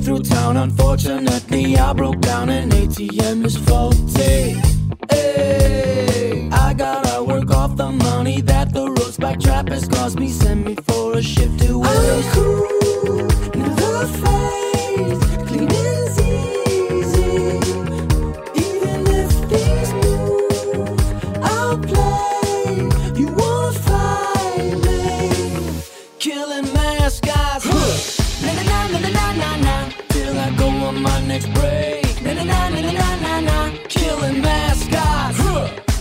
through town. Unfortunately, I broke down an ATM is faulty. Hey, I gotta work off the money that the roads back trappers cost me. Send me next break. Na na na na na na na. Killing mascots.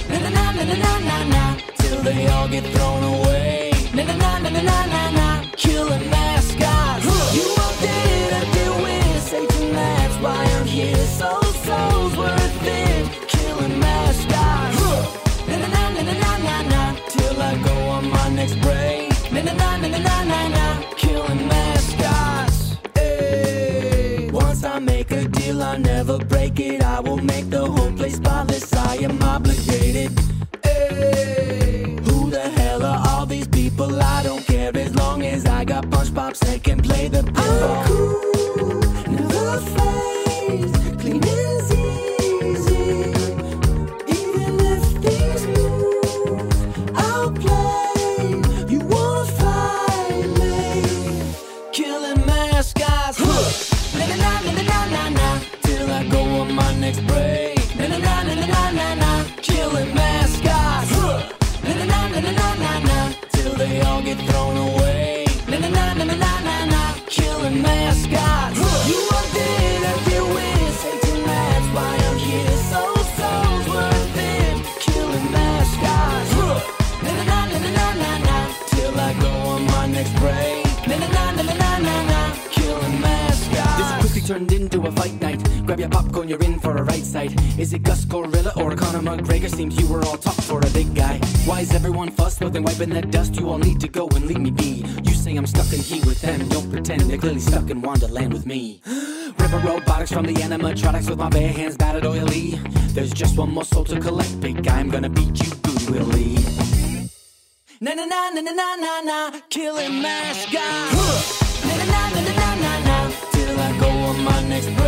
Na na na na na na na. Till they all get thrown away. Na na na na na na na. Killing mascots. You all I deal with Satan? That's why I'm here. So souls worth it. Killing mascots. Na na na na na na na. Till I go on my next break. Na na na na na na na make a deal, I never break it. I will make the whole place spotless. I am obligated. Hey. Who the hell are all these people? I don't care as long as I got punch pops that can play the I'm turned into a fight night. Grab your popcorn, you're in for a right side. Is it Gus Gorilla or Conor McGregor? Seems you were all talk for a big guy. Why is everyone fussed? Well, then wiping that dust. You all need to go and leave me be. You say I'm stuck in heat with them. Don't pretend they're clearly stuck in Wonderland with me. Ripper robotics from the animatronics with my bare hands battered oily. There's just one more soul to collect, big guy. I'm gonna beat you booty willy. Na na na na na na na na, killing mascots. Na on my next